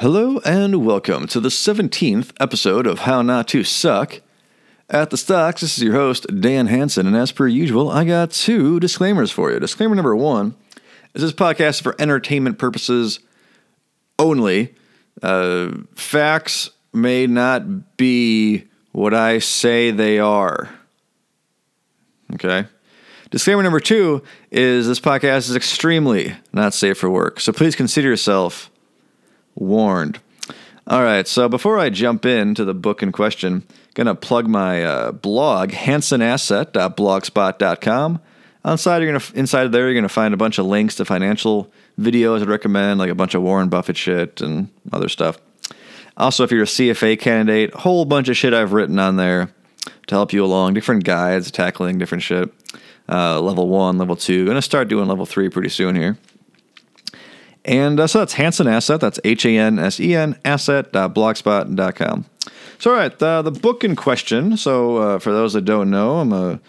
Hello and welcome to the 17th episode of How Not to Suck. At the Stocks, this is your host, Dan Hansen, and as per usual, I got two disclaimers for you. Disclaimer number one is this podcast is for entertainment purposes only. Uh, facts may not be what I say they are. Okay? Disclaimer number two is this podcast is extremely not safe for work, so please consider yourself warned. All right, so before I jump into the book in question, gonna plug my uh, blog, hansenasset.blogspot.com. Inside, you're gonna inside there, you're gonna find a bunch of links to financial videos I'd recommend, like a bunch of Warren Buffett shit and other stuff. Also, if you're a CFA candidate, a whole bunch of shit I've written on there to help you along, different guides tackling different shit. Uh, level one, level two. Gonna start doing level three pretty soon here. And uh, so that's Hansen Asset. That's H A N S E N asset.blogspot.com. So, all right, the book in question. So, uh, for those that don't know, I'm a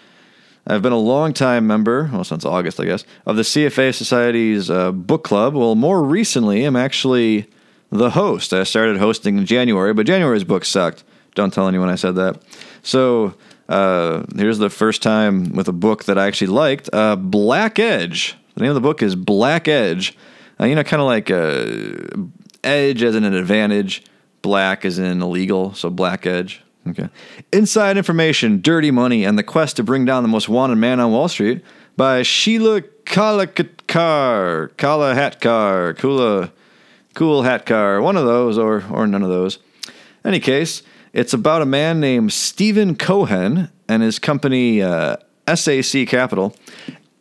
I've been a long time member, well, since August, I guess, of the CFA Society's uh, book club. Well, more recently, I'm actually the host. I started hosting in January, but January's book sucked. Don't tell anyone I said that. So, uh, here's the first time with a book that I actually liked uh, Black Edge. The name of the book is Black Edge uh, you know, kind of like uh, edge as in an advantage, black as in illegal, so black edge. Okay. Inside Information, Dirty Money, and the Quest to Bring Down the Most Wanted Man on Wall Street by Sheila Kalakatkar, Kala Hatkar, Kula, Cool Hatkar, one of those or, or none of those. Any case, it's about a man named Steven Cohen and his company uh, SAC Capital.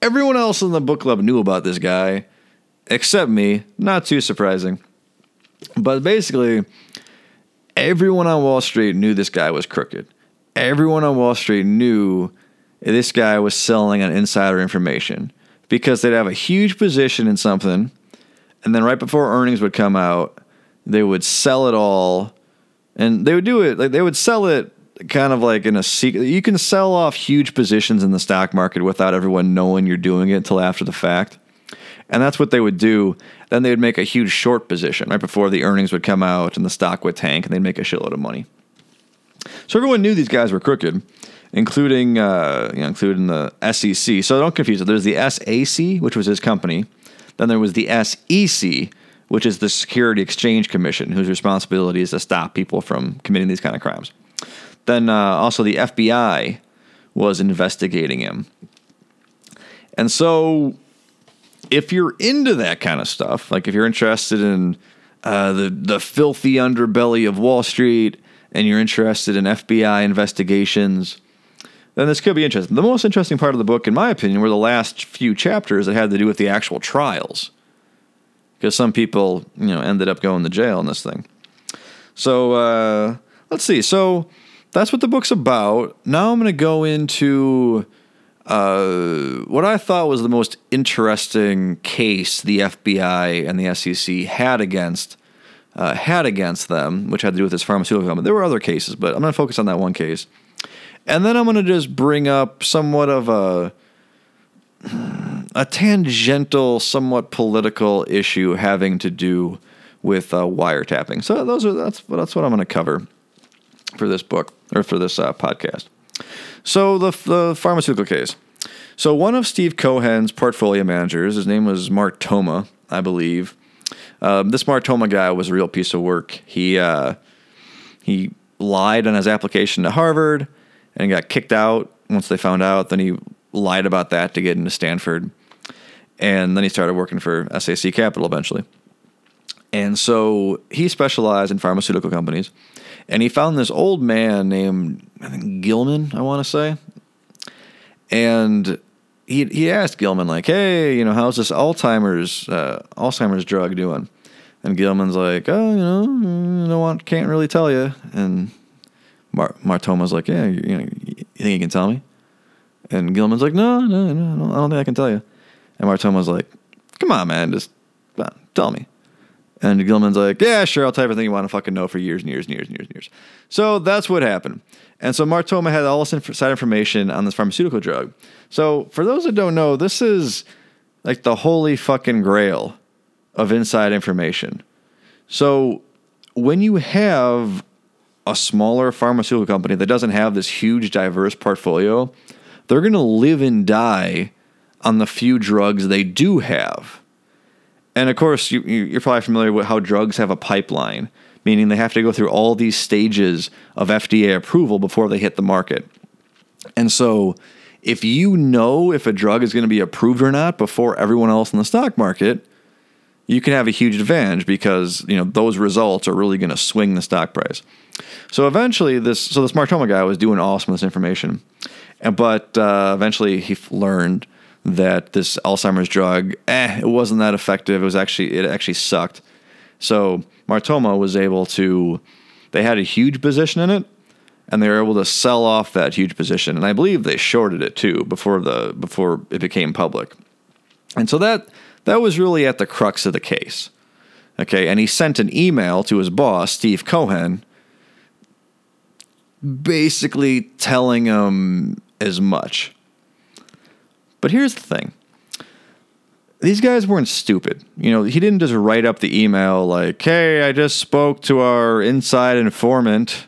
Everyone else in the book club knew about this guy except me. Not too surprising. But basically, everyone on Wall Street knew this guy was crooked. Everyone on Wall Street knew this guy was selling on insider information because they'd have a huge position in something, and then right before earnings would come out, they would sell it all, and they would do it like they would sell it kind of like in a secret. You can sell off huge positions in the stock market without everyone knowing you're doing it until after the fact. And that's what they would do. Then they would make a huge short position right before the earnings would come out and the stock would tank and they'd make a shitload of money. So everyone knew these guys were crooked, including uh, you know, including the SEC. So don't confuse it. There's the SAC, which was his company. Then there was the SEC, which is the Security Exchange Commission, whose responsibility is to stop people from committing these kind of crimes. Then uh, also the FBI was investigating him. And so if you're into that kind of stuff, like if you're interested in uh, the the filthy underbelly of Wall Street and you're interested in FBI investigations, then this could be interesting. The most interesting part of the book, in my opinion, were the last few chapters that had to do with the actual trials, because some people, you know, ended up going to jail in this thing. So uh, let's see. So that's what the book's about. Now I'm going to go into uh, what I thought was the most interesting case the FBI and the SEC had against uh, had against them, which had to do with this pharmaceutical company. There were other cases, but I'm going to focus on that one case, and then I'm going to just bring up somewhat of a a tangential, somewhat political issue having to do with uh, wiretapping. So those are that's that's what I'm going to cover for this book or for this uh, podcast. So the, the pharmaceutical case. So one of Steve Cohen's portfolio managers, his name was Martoma, I believe. Um, this Martoma guy was a real piece of work. He uh, he lied on his application to Harvard and got kicked out once they found out. Then he lied about that to get into Stanford, and then he started working for SAC Capital eventually. And so he specialized in pharmaceutical companies and he found this old man named I think Gilman, I want to say, and he he asked Gilman like, "Hey, you know, how's this Alzheimer's uh, Alzheimer's drug doing?" And Gilman's like, "Oh, you know, know what? Can't really tell you." And Mar- Martoma's like, "Yeah, you, you know, you think you can tell me?" And Gilman's like, "No, no, no, I don't think I can tell you." And Martoma's like, "Come on, man, just uh, tell me." And Gilman's like, yeah, sure, I'll tell you everything you want to fucking know for years and years and years and years and years. So that's what happened. And so Martoma had all this inside information on this pharmaceutical drug. So for those that don't know, this is like the holy fucking grail of inside information. So when you have a smaller pharmaceutical company that doesn't have this huge diverse portfolio, they're going to live and die on the few drugs they do have. And of course, you, you're probably familiar with how drugs have a pipeline, meaning they have to go through all these stages of FDA approval before they hit the market. And so, if you know if a drug is going to be approved or not before everyone else in the stock market, you can have a huge advantage because you know those results are really going to swing the stock price. So eventually, this so this Martoma guy was doing awesome with this information, but uh, eventually he learned that this Alzheimer's drug, eh, it wasn't that effective. It was actually it actually sucked. So Martoma was able to, they had a huge position in it, and they were able to sell off that huge position. And I believe they shorted it too before the before it became public. And so that that was really at the crux of the case. Okay, and he sent an email to his boss, Steve Cohen, basically telling him as much. But here's the thing. These guys weren't stupid. You know, he didn't just write up the email like, "Hey, I just spoke to our inside informant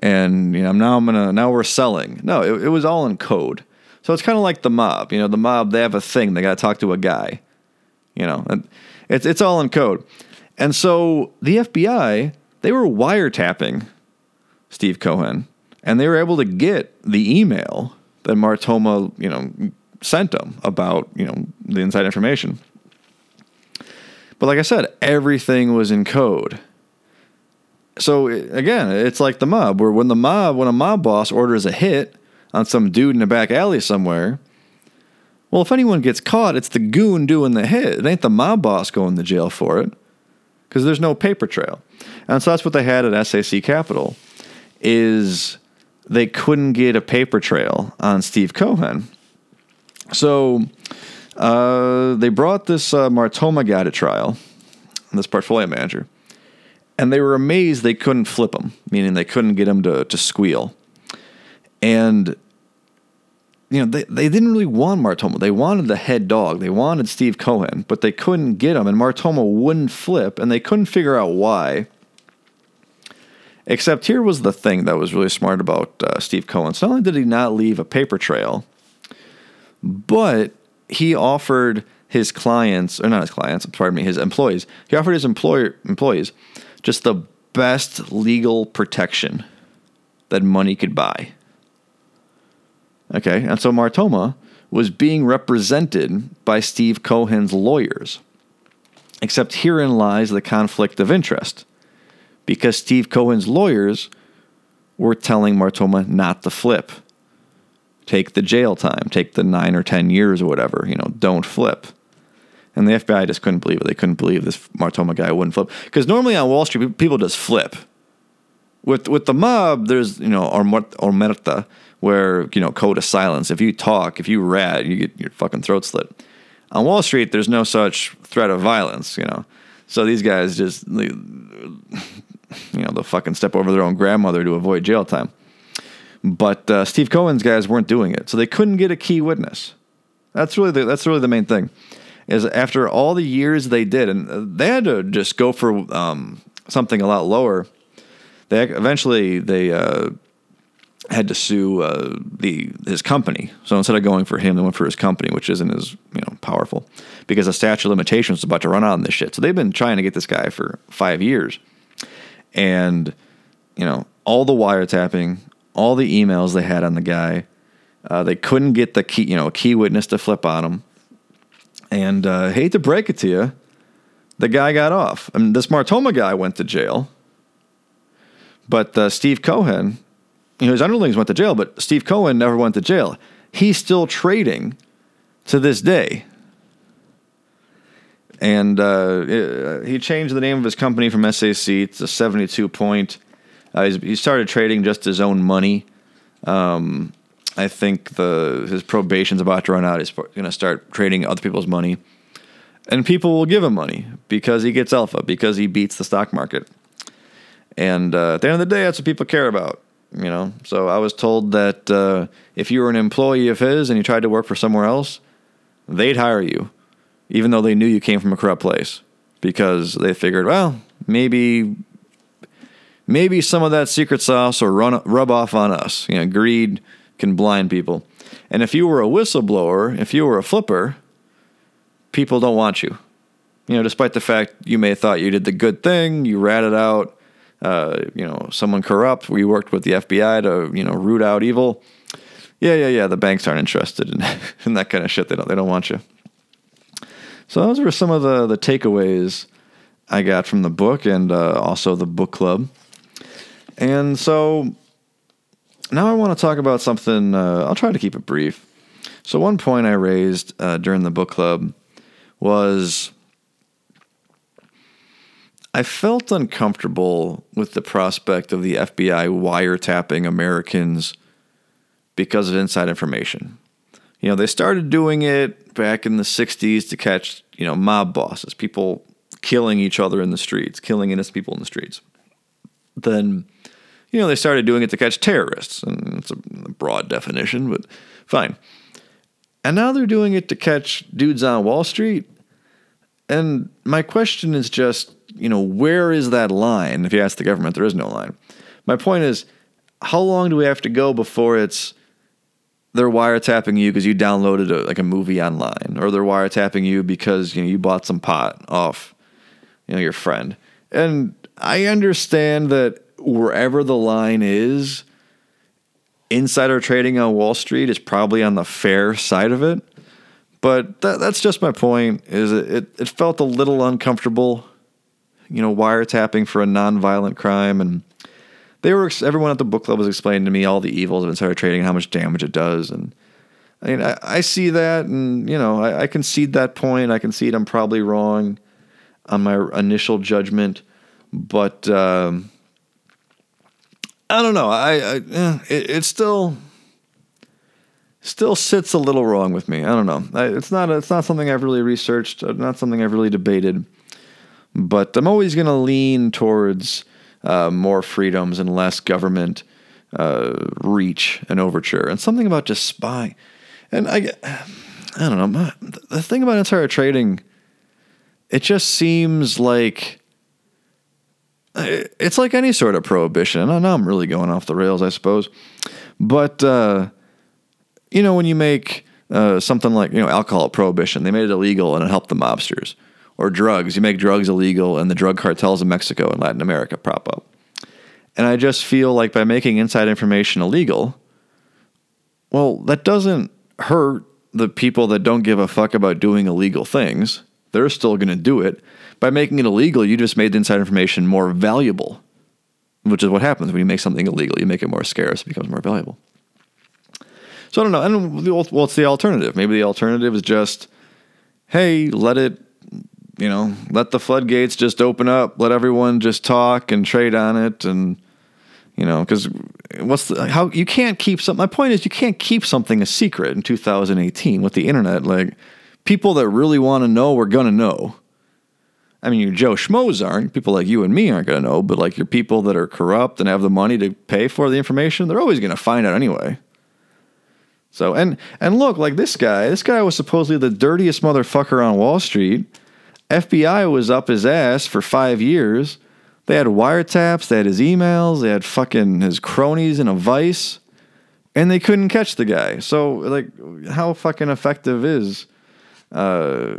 and, you know, now I'm to now we're selling." No, it, it was all in code. So it's kind of like the mob. You know, the mob they have a thing. They got to talk to a guy. You know, it's it's all in code. And so the FBI, they were wiretapping Steve Cohen, and they were able to get the email that Martoma, you know, sent them about, you know, the inside information. But like I said, everything was in code. So again, it's like the mob, where when the mob, when a mob boss orders a hit on some dude in a back alley somewhere, well, if anyone gets caught, it's the goon doing the hit. It ain't the mob boss going to jail for it because there's no paper trail. And so that's what they had at SAC Capital is they couldn't get a paper trail on Steve Cohen. So uh, they brought this uh, Martoma guy to trial, this portfolio manager, and they were amazed they couldn't flip him, meaning they couldn't get him to, to squeal. And you know, they, they didn't really want Martoma. They wanted the head dog. They wanted Steve Cohen, but they couldn't get him, and Martoma wouldn't flip, and they couldn't figure out why. Except here was the thing that was really smart about uh, Steve Cohen. So not only did he not leave a paper trail, but he offered his clients, or not his clients, pardon me, his employees, he offered his employer employees just the best legal protection that money could buy. Okay, and so Martoma was being represented by Steve Cohen's lawyers. Except herein lies the conflict of interest because Steve Cohen's lawyers were telling Martoma not to flip. Take the jail time, take the nine or 10 years or whatever, you know, don't flip. And the FBI just couldn't believe it. They couldn't believe this Martoma guy wouldn't flip. Because normally on Wall Street, people just flip. With with the mob, there's, you know, omerta, where, you know, code of silence. If you talk, if you rat, you get your fucking throat slit. On Wall Street, there's no such threat of violence, you know. So these guys just you know, they'll fucking step over their own grandmother to avoid jail time. But uh, Steve Cohen's guys weren't doing it, so they couldn't get a key witness. That's really the, that's really the main thing. Is after all the years they did, and they had to just go for um, something a lot lower. They eventually they uh, had to sue uh, the his company. So instead of going for him, they went for his company, which isn't as you know powerful because the statute of limitations is about to run out on this shit. So they've been trying to get this guy for five years and you know all the wiretapping, all the emails they had on the guy. Uh, they couldn't get the key, you know, a key witness to flip on him. And uh, hate to break it to you, the guy got off. I mean, this Martoma guy went to jail, but uh, Steve Cohen, you know, his underlings went to jail, but Steve Cohen never went to jail. He's still trading to this day and uh, he changed the name of his company from SAC to 72 Point. Uh, he started trading just his own money. Um, I think the his probation's about to run out. He's going to start trading other people's money, and people will give him money because he gets alpha because he beats the stock market. And uh, at the end of the day, that's what people care about. You know, so I was told that uh, if you were an employee of his and you tried to work for somewhere else, they'd hire you even though they knew you came from a corrupt place, because they figured, well, maybe maybe some of that secret sauce will run, rub off on us. You know, greed can blind people. And if you were a whistleblower, if you were a flipper, people don't want you. You know, despite the fact you may have thought you did the good thing, you ratted out, uh, you know, someone corrupt. We worked with the FBI to, you know, root out evil. Yeah, yeah, yeah. The banks aren't interested in, in that kind of shit. They don't. They don't want you. So those were some of the the takeaways I got from the book and uh, also the book club. And so now I want to talk about something. Uh, I'll try to keep it brief. So one point I raised uh, during the book club was I felt uncomfortable with the prospect of the FBI wiretapping Americans because of inside information. You know, they started doing it back in the 60s to catch, you know, mob bosses, people killing each other in the streets, killing innocent people in the streets. Then, you know, they started doing it to catch terrorists, and it's a broad definition, but fine. And now they're doing it to catch dudes on Wall Street. And my question is just, you know, where is that line? If you ask the government, there is no line. My point is, how long do we have to go before it's they're wiretapping you because you downloaded a, like a movie online, or they're wiretapping you because you know you bought some pot off, you know, your friend. And I understand that wherever the line is, insider trading on Wall Street is probably on the fair side of it. But that, that's just my point. Is it, it, it felt a little uncomfortable, you know, wiretapping for a nonviolent crime, and they were everyone at the book club was explaining to me all the evils of insider trading and how much damage it does, and I mean, I, I see that, and you know, I, I concede that point. I concede I'm probably wrong on my initial judgment, but um, I don't know. I, I eh, it, it still still sits a little wrong with me. I don't know. I, it's not it's not something I've really researched. uh, Not something I've really debated. But I'm always going to lean towards uh, more freedoms and less government uh, reach and overture. And something about just spying. And I, I don't know. my- The thing about insider trading, it just seems like it's like any sort of prohibition. I know I'm really going off the rails, I suppose. But, uh, you know, when you make uh, something like, you know, alcohol prohibition, they made it illegal and it helped the mobsters. Or drugs, you make drugs illegal and the drug cartels in Mexico and Latin America prop up. And I just feel like by making inside information illegal, well, that doesn't hurt the people that don't give a fuck about doing illegal things. They're still going to do it. By making it illegal, you just made the inside information more valuable, which is what happens when you make something illegal. You make it more scarce, it becomes more valuable. So I don't know. And what's the alternative? Maybe the alternative is just, hey, let it, you know, let the floodgates just open up, let everyone just talk and trade on it, and you know, because what's the how you can't keep some. My point is, you can't keep something a secret in 2018 with the internet. Like people that really want to know, are gonna know. I mean, your Joe Schmoes aren't. People like you and me aren't going to know, but like your people that are corrupt and have the money to pay for the information, they're always going to find out anyway. So, and and look, like this guy, this guy was supposedly the dirtiest motherfucker on Wall Street. FBI was up his ass for five years. They had wiretaps, they had his emails, they had fucking his cronies in a vice, and they couldn't catch the guy. So, like, how fucking effective is uh,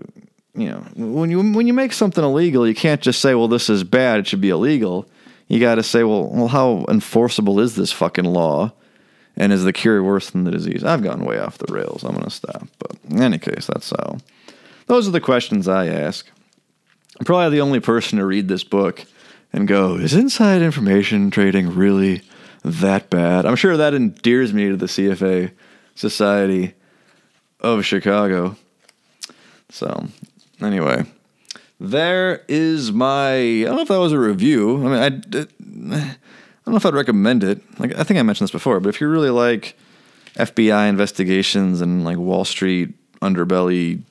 you know, when you when you make something illegal, you can't just say, "Well, this is bad; it should be illegal." You got to say, "Well, well, how enforceable is this fucking law?" And is the cure worse than the disease? I've gone way off the rails. I'm going to stop. But in any case, that's how. Those are the questions I ask. I'm probably the only person to read this book and go, "Is inside information trading really that bad?" I'm sure that endears me to the CFA Society of Chicago. So, anyway, there is my. I don't know if that was a review. I mean, I, I don't know if I'd recommend it. Like, I think I mentioned this before, but if you really like FBI investigations and like Wall Street underbelly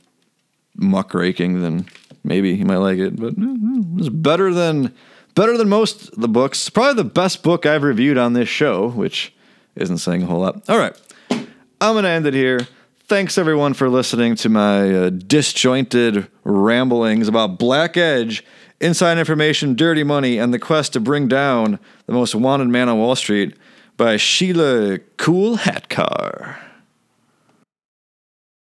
muckraking, then maybe you might like it. But eh, it's better than better than most of the books. Probably the best book I've reviewed on this show, which isn't saying a whole lot. All right, I'm gonna end it here. Thanks everyone for listening to my uh, disjointed ramblings about Black Edge Inside Information, Dirty Money, and the Quest to Bring Down the Most Wanted Man on Wall Street by Sheila Cool Hatcar.